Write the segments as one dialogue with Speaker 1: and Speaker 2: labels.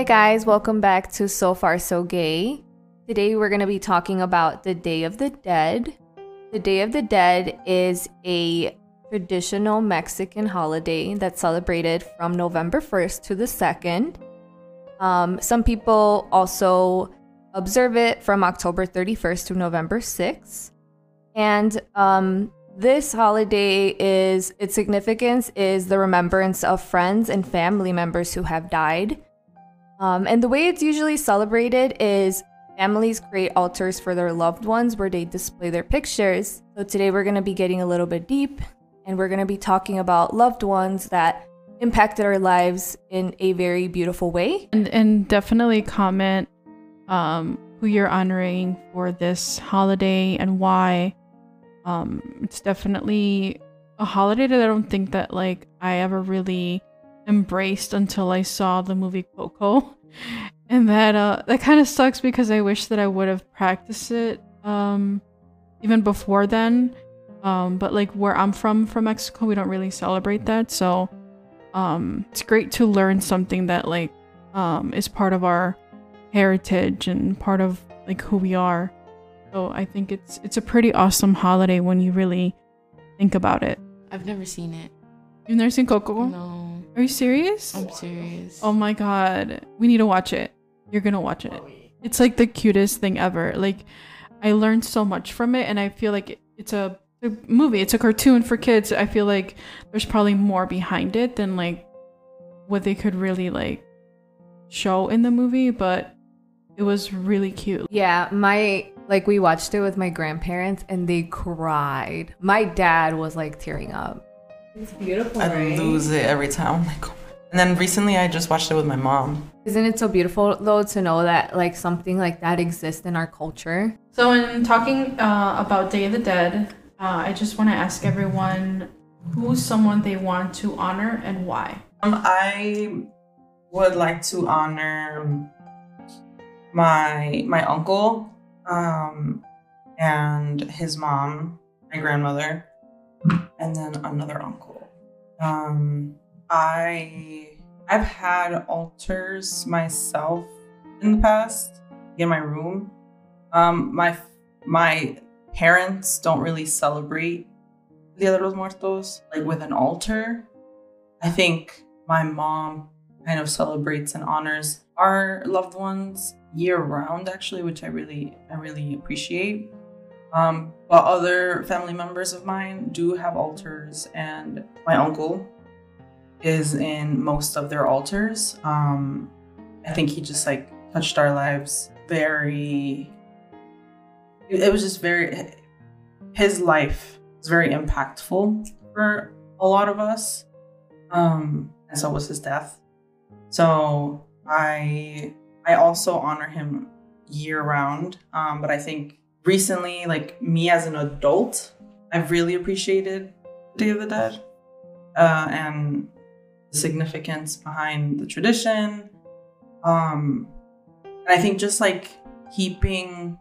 Speaker 1: Hi, guys, welcome back to So Far So Gay. Today, we're going to be talking about the Day of the Dead. The Day of the Dead is a traditional Mexican holiday that's celebrated from November 1st to the 2nd. Um, some people also observe it from October 31st to November 6th. And um, this holiday is its significance is the remembrance of friends and family members who have died. Um, and the way it's usually celebrated is families create altars for their loved ones where they display their pictures. So today we're going to be getting a little bit deep and we're going to be talking about loved ones that impacted our lives in a very beautiful way.
Speaker 2: And, and definitely comment um, who you're honoring for this holiday and why. Um, it's definitely a holiday that I don't think that like I ever really embraced until I saw the movie Coco. And that uh that kind of sucks because I wish that I would have practiced it um even before then. Um but like where I'm from from Mexico, we don't really celebrate that. So um it's great to learn something that like um is part of our heritage and part of like who we are. So I think it's it's a pretty awesome holiday when you really think about it.
Speaker 3: I've never seen it.
Speaker 2: You've never seen Coco?
Speaker 3: No,
Speaker 2: Are you serious?
Speaker 3: I'm serious.
Speaker 2: Oh my god. We need to watch it. You're gonna watch it. It's like the cutest thing ever. Like I learned so much from it and I feel like it's a, a movie. It's a cartoon for kids. I feel like there's probably more behind it than like what they could really like show in the movie, but it was really cute.
Speaker 1: Yeah, my like we watched it with my grandparents and they cried. My dad was like tearing up. It's beautiful,
Speaker 4: I lose it every time. I'm like, oh my- and then recently I just watched it with my mom.
Speaker 1: Isn't it so beautiful though to know that like something like that exists in our culture?
Speaker 2: So, in talking uh, about Day of the Dead, uh, I just want to ask everyone who's someone they want to honor and why.
Speaker 4: Um, I would like to honor my my uncle, um, and his mom, my grandmother, and then another uncle. Um, I I've had altars myself in the past in my room. Um, my my parents don't really celebrate Dia de los Muertos like with an altar. I think my mom kind of celebrates and honors our loved ones year round actually, which I really I really appreciate. Um, but other family members of mine do have altars, and my uncle is in most of their altars. Um, I think he just like touched our lives very. It was just very. His life was very impactful for a lot of us, um, and so was his death. So I I also honor him year round, um, but I think recently, like me as an adult, I've really appreciated Day of the Dead uh, and the significance behind the tradition. Um, and I think just like keeping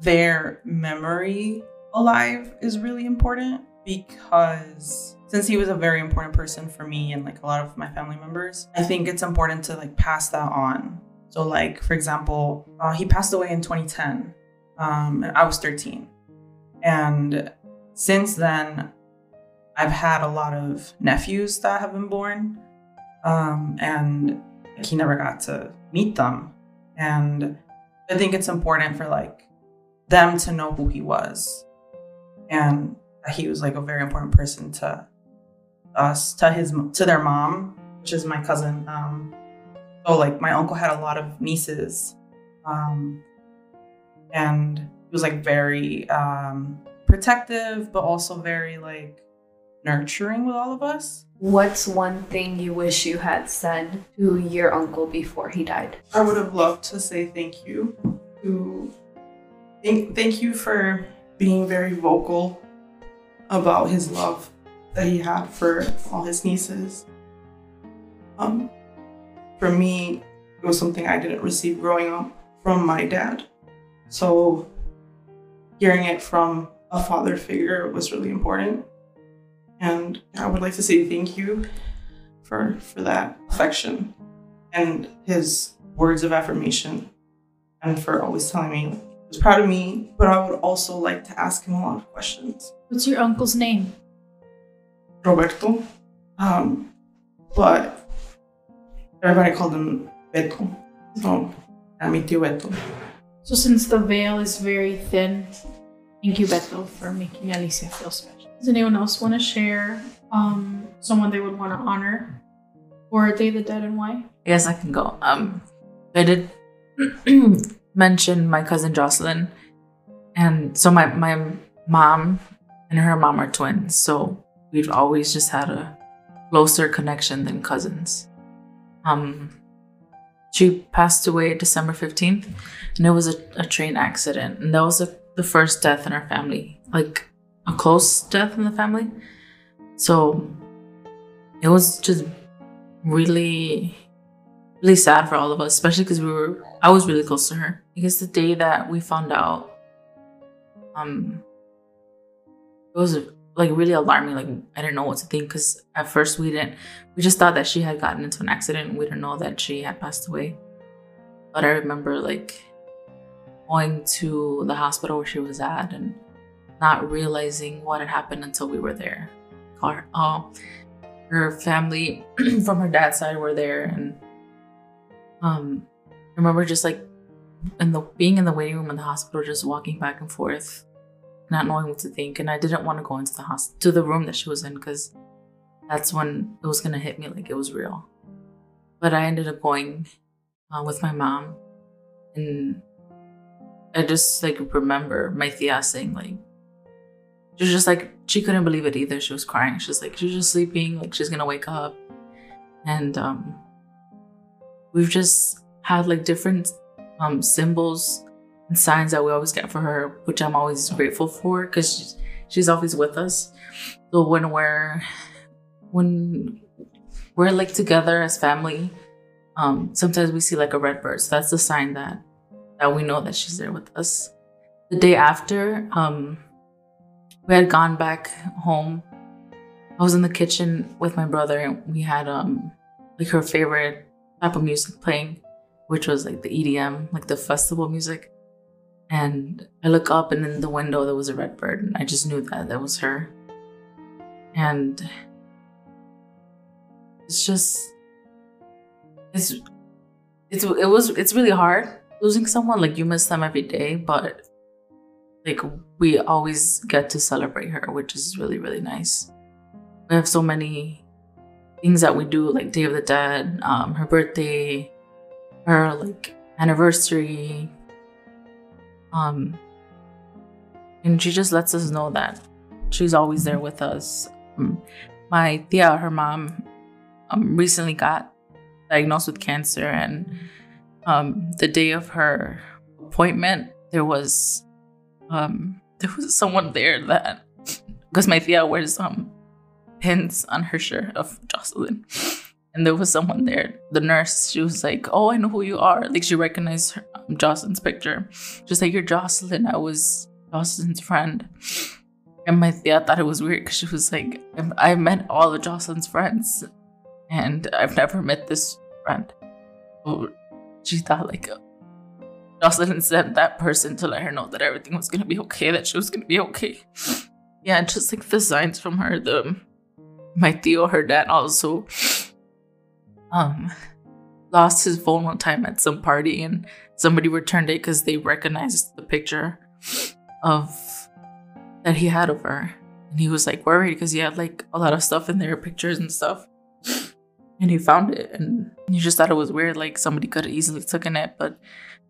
Speaker 4: their memory alive is really important because since he was a very important person for me and like a lot of my family members, I think it's important to like pass that on. So, like for example, uh, he passed away in 2010. Um, I was 13, and since then, I've had a lot of nephews that have been born, um, and he never got to meet them. And I think it's important for like them to know who he was, and he was like a very important person to us, to his to their mom, which is my cousin. Um, so like my uncle had a lot of nieces, um, and he was like very um, protective, but also very like nurturing with all of us.
Speaker 1: What's one thing you wish you had said to your uncle before he died?
Speaker 4: I would have loved to say thank you to thank thank you for being very vocal about his love that he had for all his nieces. Um, for me, it was something I didn't receive growing up from my dad. So hearing it from a father figure was really important. And I would like to say thank you for for that affection. and his words of affirmation and for always telling me he was proud of me, but I would also like to ask him a lot of questions.
Speaker 2: What's your uncle's name?
Speaker 4: Roberto. Um, but everybody called him Beto. So, I'm Beto.
Speaker 2: So since the veil is very thin, thank you, Beto, for making Alicia feel special. Does anyone else want to share um, someone they would want to honor or Day of the Dead and why?
Speaker 5: I guess I can go. Um, I did mention my cousin Jocelyn, and so my my mom and her mom are twins, so we've always just had a closer connection than cousins. Um, she passed away December fifteenth, and it was a, a train accident, and that was a, the first death in our family, like a close death in the family. So it was just really really sad for all of us, especially because we were I was really close to her. I guess the day that we found out, um, it was like really alarming. Like I didn't know what to think because at first we didn't, we just thought that she had gotten into an accident. We didn't know that she had passed away. But I remember like going to the hospital where she was at and not realizing what had happened until we were there. Car, oh, her family from her dad's side were there and um, I remember just like in the being in the waiting room in the hospital, just walking back and forth, not knowing what to think, and I didn't want to go into the hospital to the room that she was in because that's when it was gonna hit me like it was real. But I ended up going uh, with my mom, and I just like remember my tia saying like she was just like she couldn't believe it either. She was crying. She's like she's just sleeping, like she's gonna wake up, and um we've just had like different um, symbols signs that we always get for her, which I'm always grateful for because she's, always with us. So when we're when we're like together as family, um, sometimes we see like a red bird. So that's the sign that that we know that she's there with us. The day after, um, we had gone back home. I was in the kitchen with my brother and we had um like her favorite type of music playing, which was like the EDM, like the festival music. And I look up and in the window there was a red bird, and I just knew that that was her. And it's just it's it's it was it's really hard losing someone like you miss them every day, but like we always get to celebrate her, which is really really nice. We have so many things that we do, like Day of the Dead, um, her birthday, her like anniversary. Um, and she just lets us know that she's always there with us. Um, my tia, her mom, um, recently got diagnosed with cancer, and um, the day of her appointment, there was um, there was someone there that because my tia wears um pins on her shirt of Jocelyn. And there was someone there, the nurse. She was like, "Oh, I know who you are." Like she recognized her, um, Jocelyn's picture. She's like, "You're Jocelyn. I was Jocelyn's friend." And my tia thought it was weird because she was like, "I've met all of Jocelyn's friends, and I've never met this friend." So she thought like Jocelyn sent that person to let her know that everything was gonna be okay, that she was gonna be okay. Yeah, just like the signs from her, the my tio, her dad, also um lost his phone one time at some party and somebody returned it because they recognized the picture of that he had of her. And he was like worried because he had like a lot of stuff in there, pictures and stuff. And he found it and he just thought it was weird, like somebody could have easily taken it, but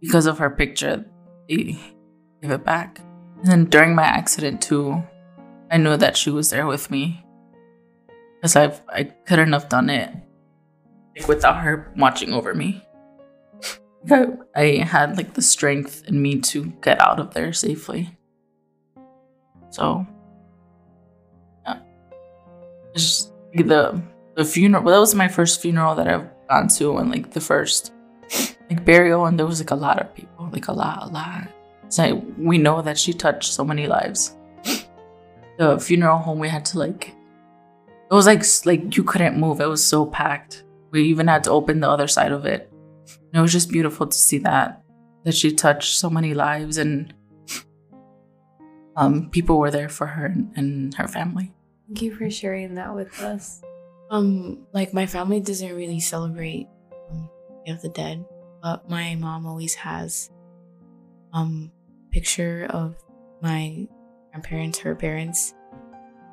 Speaker 5: because of her picture, they gave it back. And then during my accident too, I knew that she was there with me because I I couldn't have done it without her watching over me. I, had like the strength in me to get out of there safely. So yeah, just like, the the funeral. Well, that was my first funeral that I've gone to, and like the first like burial, and there was like a lot of people, like a lot, a lot. So we know that she touched so many lives. The funeral home we had to like it was like like you couldn't move. It was so packed. We even had to open the other side of it. And it was just beautiful to see that that she touched so many lives and um, people were there for her and, and her family.
Speaker 1: Thank you for sharing that with us.
Speaker 3: Um, like my family doesn't really celebrate um, Day of the Dead, but my mom always has um picture of my grandparents, her parents,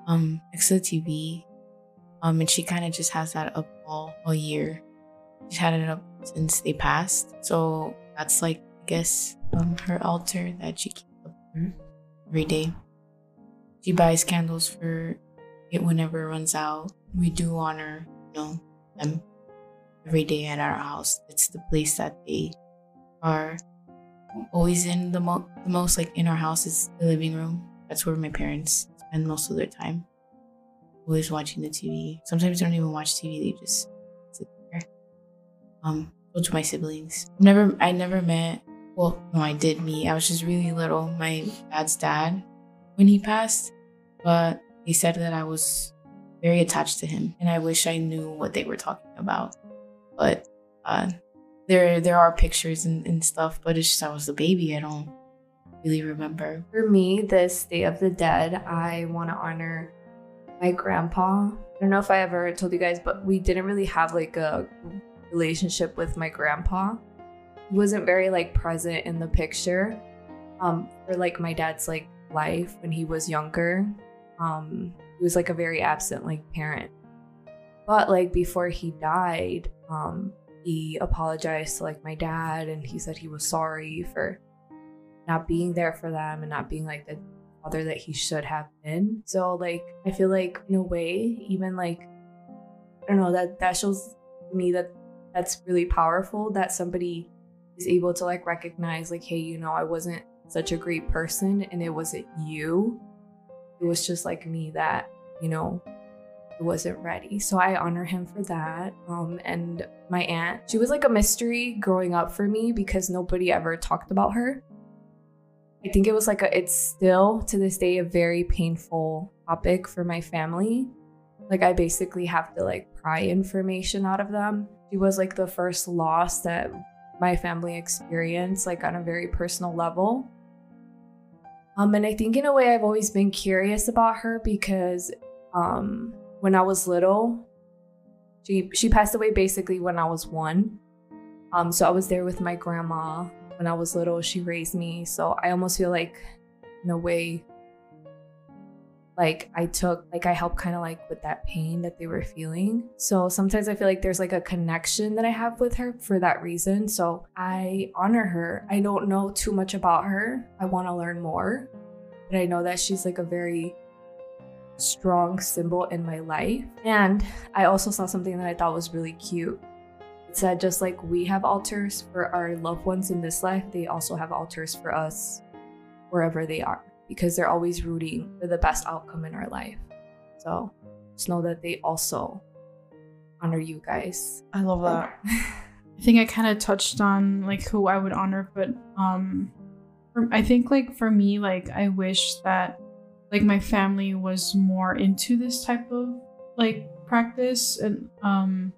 Speaker 3: um next to the TV, um, and she kind of just has that up all all year. She's had it up since they passed, so that's like I guess um her altar that she keeps up there every day. She buys candles for it whenever it runs out. We do honor, you know, them every day at our house. It's the place that they are always in the, mo- the most, like in our house is the living room. That's where my parents spend most of their time. Always watching the TV. Sometimes they don't even watch TV, they just sit there. Um, go to my siblings. Never I never met well, no, I did meet. I was just really little. My dad's dad when he passed, but he said that I was very attached to him, and I wish I knew what they were talking about. But uh, there, there are pictures and, and stuff, but it's just I was a baby. I don't really remember.
Speaker 1: For me, this Day of the Dead, I want to honor my grandpa. I don't know if I ever told you guys, but we didn't really have like a relationship with my grandpa. He wasn't very like present in the picture um for like my dad's like life when he was younger. Um he was like a very absent like parent. But like before he died, um he apologized to like my dad and he said he was sorry for not being there for them and not being like the father that he should have been. So like I feel like in a way, even like I don't know, that that shows me that that's really powerful that somebody is able to like recognize like, hey, you know, I wasn't such a great person and it wasn't you. It was just like me that, you know, wasn't ready. So I honor him for that. Um, and my aunt, she was like a mystery growing up for me because nobody ever talked about her. I think it was like a, it's still to this day a very painful topic for my family. Like I basically have to like pry information out of them. She was like the first loss that my family experienced, like on a very personal level. Um, and I think in a way I've always been curious about her because um when I was little, she she passed away basically when I was one. Um, so I was there with my grandma when I was little. She raised me, so I almost feel like, in a way, like I took like I helped kind of like with that pain that they were feeling. So sometimes I feel like there's like a connection that I have with her for that reason. So I honor her. I don't know too much about her. I want to learn more, but I know that she's like a very strong symbol in my life. And I also saw something that I thought was really cute. Said, just like we have altars for our loved ones in this life, they also have altars for us wherever they are because they're always rooting for the best outcome in our life. So just know that they also honor you guys.
Speaker 4: I love that.
Speaker 2: I think I kind of touched on like who I would honor, but um, for, I think like for me, like I wish that like my family was more into this type of like practice and um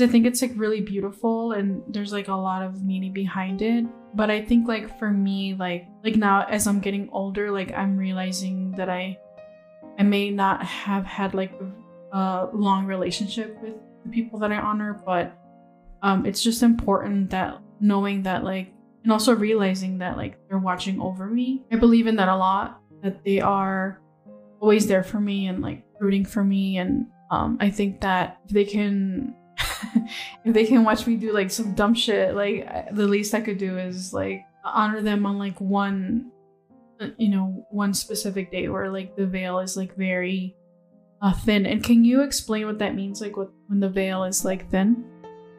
Speaker 2: I think it's like really beautiful and there's like a lot of meaning behind it. But I think like for me, like like now as I'm getting older, like I'm realizing that I I may not have had like a long relationship with the people that I honor, but um it's just important that knowing that like and also realizing that like they're watching over me. I believe in that a lot, that they are always there for me and like rooting for me and um I think that they can if they can watch me do like some dumb shit, like the least I could do is like honor them on like one, uh, you know, one specific day where like the veil is like very uh, thin. And can you explain what that means, like what when the veil is like thin?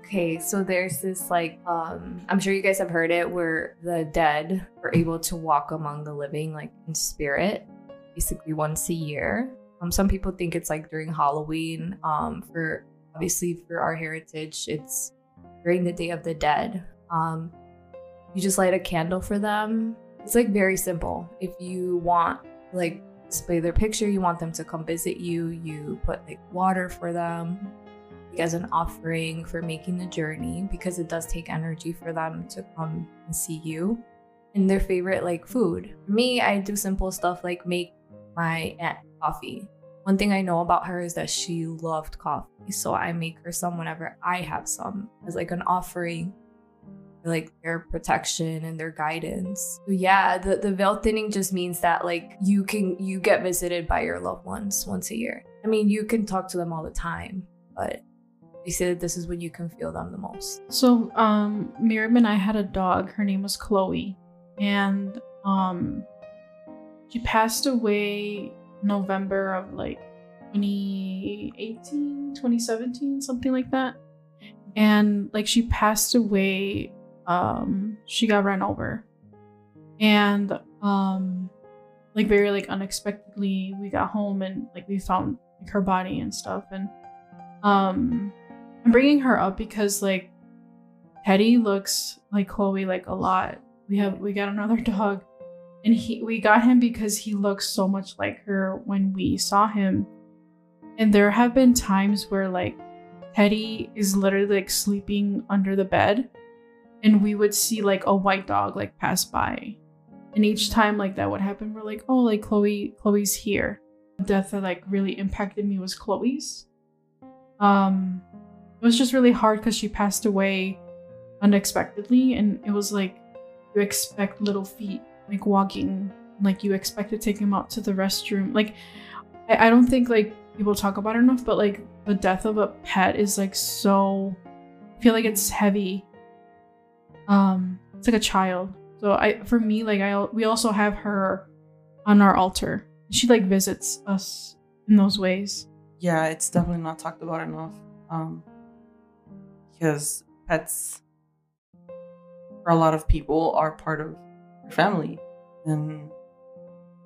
Speaker 1: Okay, so there's this like um I'm sure you guys have heard it where the dead are able to walk among the living like in spirit basically once a year. Um some people think it's like during Halloween um for obviously for our heritage it's during the day of the dead. Um you just light a candle for them. It's like very simple. If you want like display their picture, you want them to come visit you, you put like water for them, as an offering for making the journey because it does take energy for them to come and see you. And their favorite like food. For me, I do simple stuff like make my aunt coffee. One thing I know about her is that she loved coffee, so I make her some whenever I have some as like an offering like their protection and their guidance. So yeah, the, the veil thinning just means that like you can you get visited by your loved ones once a year. I mean, you can talk to them all the time, but they say that this is when you can feel them the most.
Speaker 2: So, um, Miriam and I had a dog. Her name was Chloe, and um, she passed away November of like 2018, 2017, something like that. And like she passed away um she got run over. And um like very like unexpectedly we got home and like we found like her body and stuff. And um i'm bringing her up because like teddy looks like chloe like a lot. We have we got another dog and he we got him because he looks so much like her when we saw him. And there have been times where like teddy is literally like sleeping under the bed and we would see like a white dog like pass by. And each time like that would happen we're like oh like chloe chloe's here. The death that like really impacted me was chloe's. Um it was just really hard because she passed away unexpectedly and it was like you expect little feet like walking like you expect to take him out to the restroom. Like I, I don't think like people talk about it enough but like the death of a pet is like so i feel like it's heavy. Um it's like a child. So i for me like i we also have her on our altar. She like visits us in those ways.
Speaker 4: Yeah, it's definitely not talked about enough. Um, because pets, for a lot of people, are part of family, and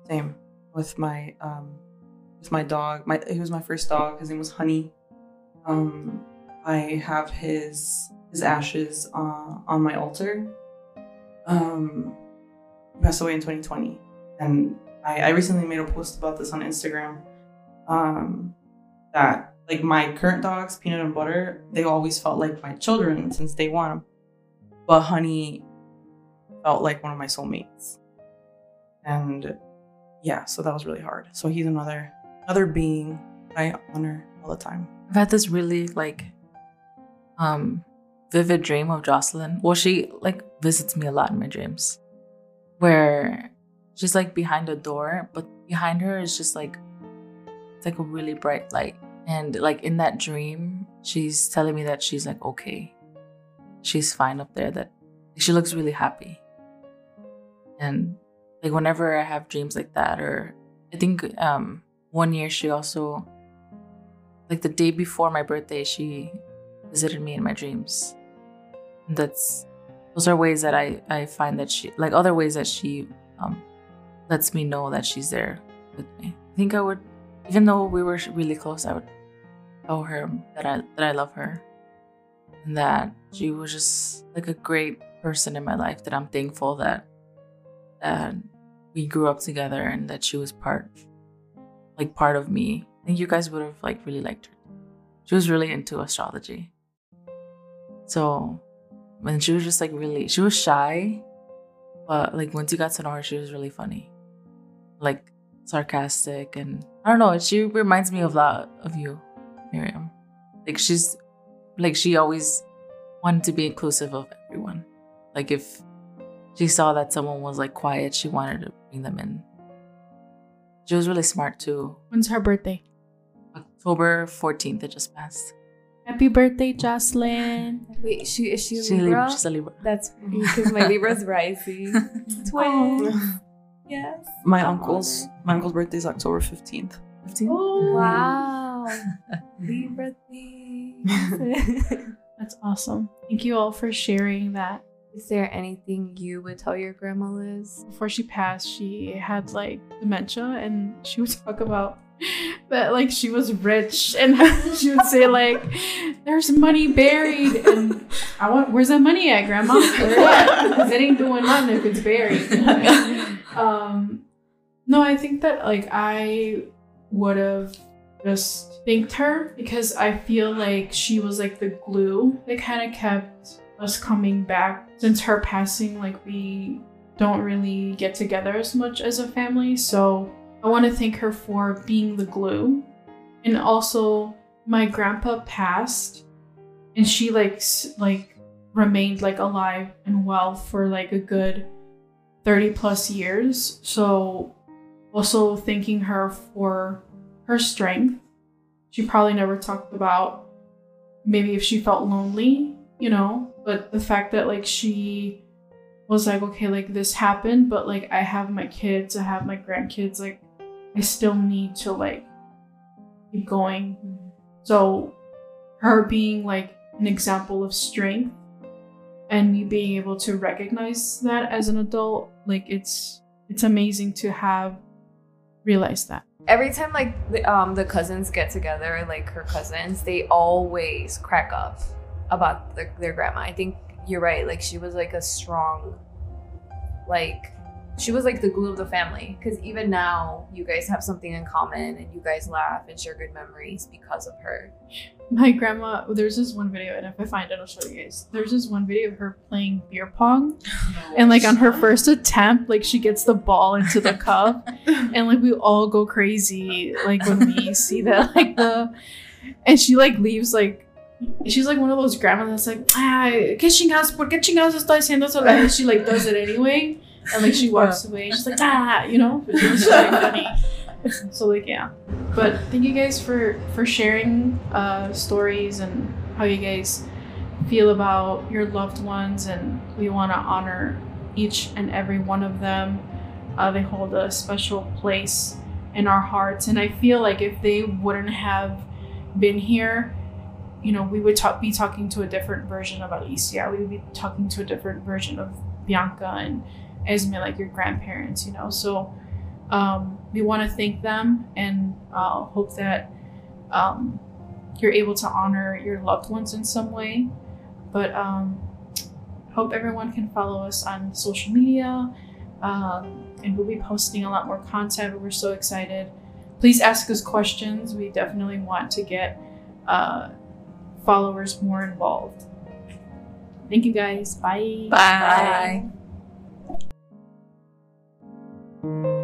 Speaker 4: same with my um, with my dog. My he was my first dog. His name was Honey. Um, I have his his ashes uh, on my altar. Um, passed away in 2020, and I, I recently made a post about this on Instagram. Um, that like my current dogs, Peanut and Butter, they always felt like my children since day one. But Honey felt like one of my soulmates. And yeah, so that was really hard. So he's another another being I honor all the time.
Speaker 5: I've had this really like um vivid dream of Jocelyn. Well, she like visits me a lot in my dreams. Where she's like behind a door, but behind her is just like it's like a really bright light. And like in that dream, she's telling me that she's like okay. She's fine up there, that she looks really happy. And like whenever I have dreams like that, or I think um one year she also like the day before my birthday, she visited me in my dreams. That's those are ways that I I find that she like other ways that she um lets me know that she's there with me. I think I would even though we were really close, I would tell her that I that I love her and that she was just like a great person in my life. That I'm thankful that that we grew up together and that she was part like part of me. I think you guys would have like really liked her. She was really into astrology. So when she was just like really she was shy, but like once you got to know her, she was really funny. Like sarcastic and I don't know, she reminds me of that of you, Miriam. Like she's like she always wanted to be inclusive of everyone. Like if she saw that someone was like quiet, she wanted to bring them in. She was really smart too.
Speaker 2: when's her birthday
Speaker 5: October 14th, it just passed.
Speaker 2: happy birthday jocelyn
Speaker 1: Wait, she is she a
Speaker 5: She
Speaker 1: Libra?
Speaker 5: Lib- she's a Libra.
Speaker 1: That's because my Libra's rising. Twins. Oh. Yes.
Speaker 4: My uncle's my uncle's birthday is October 15th.
Speaker 5: 15?
Speaker 2: oh
Speaker 1: Wow. Libra things.
Speaker 2: that's awesome thank you all for sharing that
Speaker 1: Is there anything you would tell your grandma Liz?
Speaker 2: before she passed, she had like dementia, and she would talk about that like she was rich, and she would say like, "There's money buried," and I want, "Where's that money at, Grandma? Where it at? Because it ain't doing nothing if it's buried." um, no, I think that like I would have just thanked her because I feel like she was like the glue that kind of kept us coming back. Since her passing, like we don't really get together as much as a family. So I want to thank her for being the glue. And also, my grandpa passed and she like like remained like alive and well for like a good 30 plus years. So also thanking her for her strength. She probably never talked about maybe if she felt lonely, you know, but the fact that like she was like, okay, like this happened, but like I have my kids, I have my grandkids, like I still need to like keep going. So her being like an example of strength and me being able to recognize that as an adult, like it's it's amazing to have realized that.
Speaker 1: Every time like the, um the cousins get together, like her cousins, they always crack up about the, their grandma. I think you're right. Like she was like a strong, like she was like the glue of the family. Because even now, you guys have something in common, and you guys laugh and share good memories because of her.
Speaker 2: My grandma, there's this one video, and if I find it, I'll show you guys. There's this one video of her playing beer pong, and like on her first attempt, like she gets the ball into the cup, and like we all go crazy, like when we see that, like the, and she like leaves like. She's like one of those grandmas that's like, ah, ¿qué chingados, por qué chingados estoy haciendo eso? And she like does it anyway. And like she walks away. She's like, ah, you know? But It's just like funny. So like yeah. But thank you guys for for sharing uh stories and how you guys feel about your loved ones and we want to honor each and every one of them. Uh, they hold a special place in our hearts and I feel like if they wouldn't have been here, you know, we would be talking to a different version of Alicia. We would be talking to a different version of Bianca and Esme, like your grandparents, you know. So um, we want to thank them and uh, hope that um, you're able to honor your loved ones in some way. But um, hope everyone can follow us on social media. Um, and we'll be posting a lot more content. We're so excited. Please ask us questions. We definitely want to get uh, followers more involved. Thank you guys. Bye. Bye.
Speaker 5: Bye.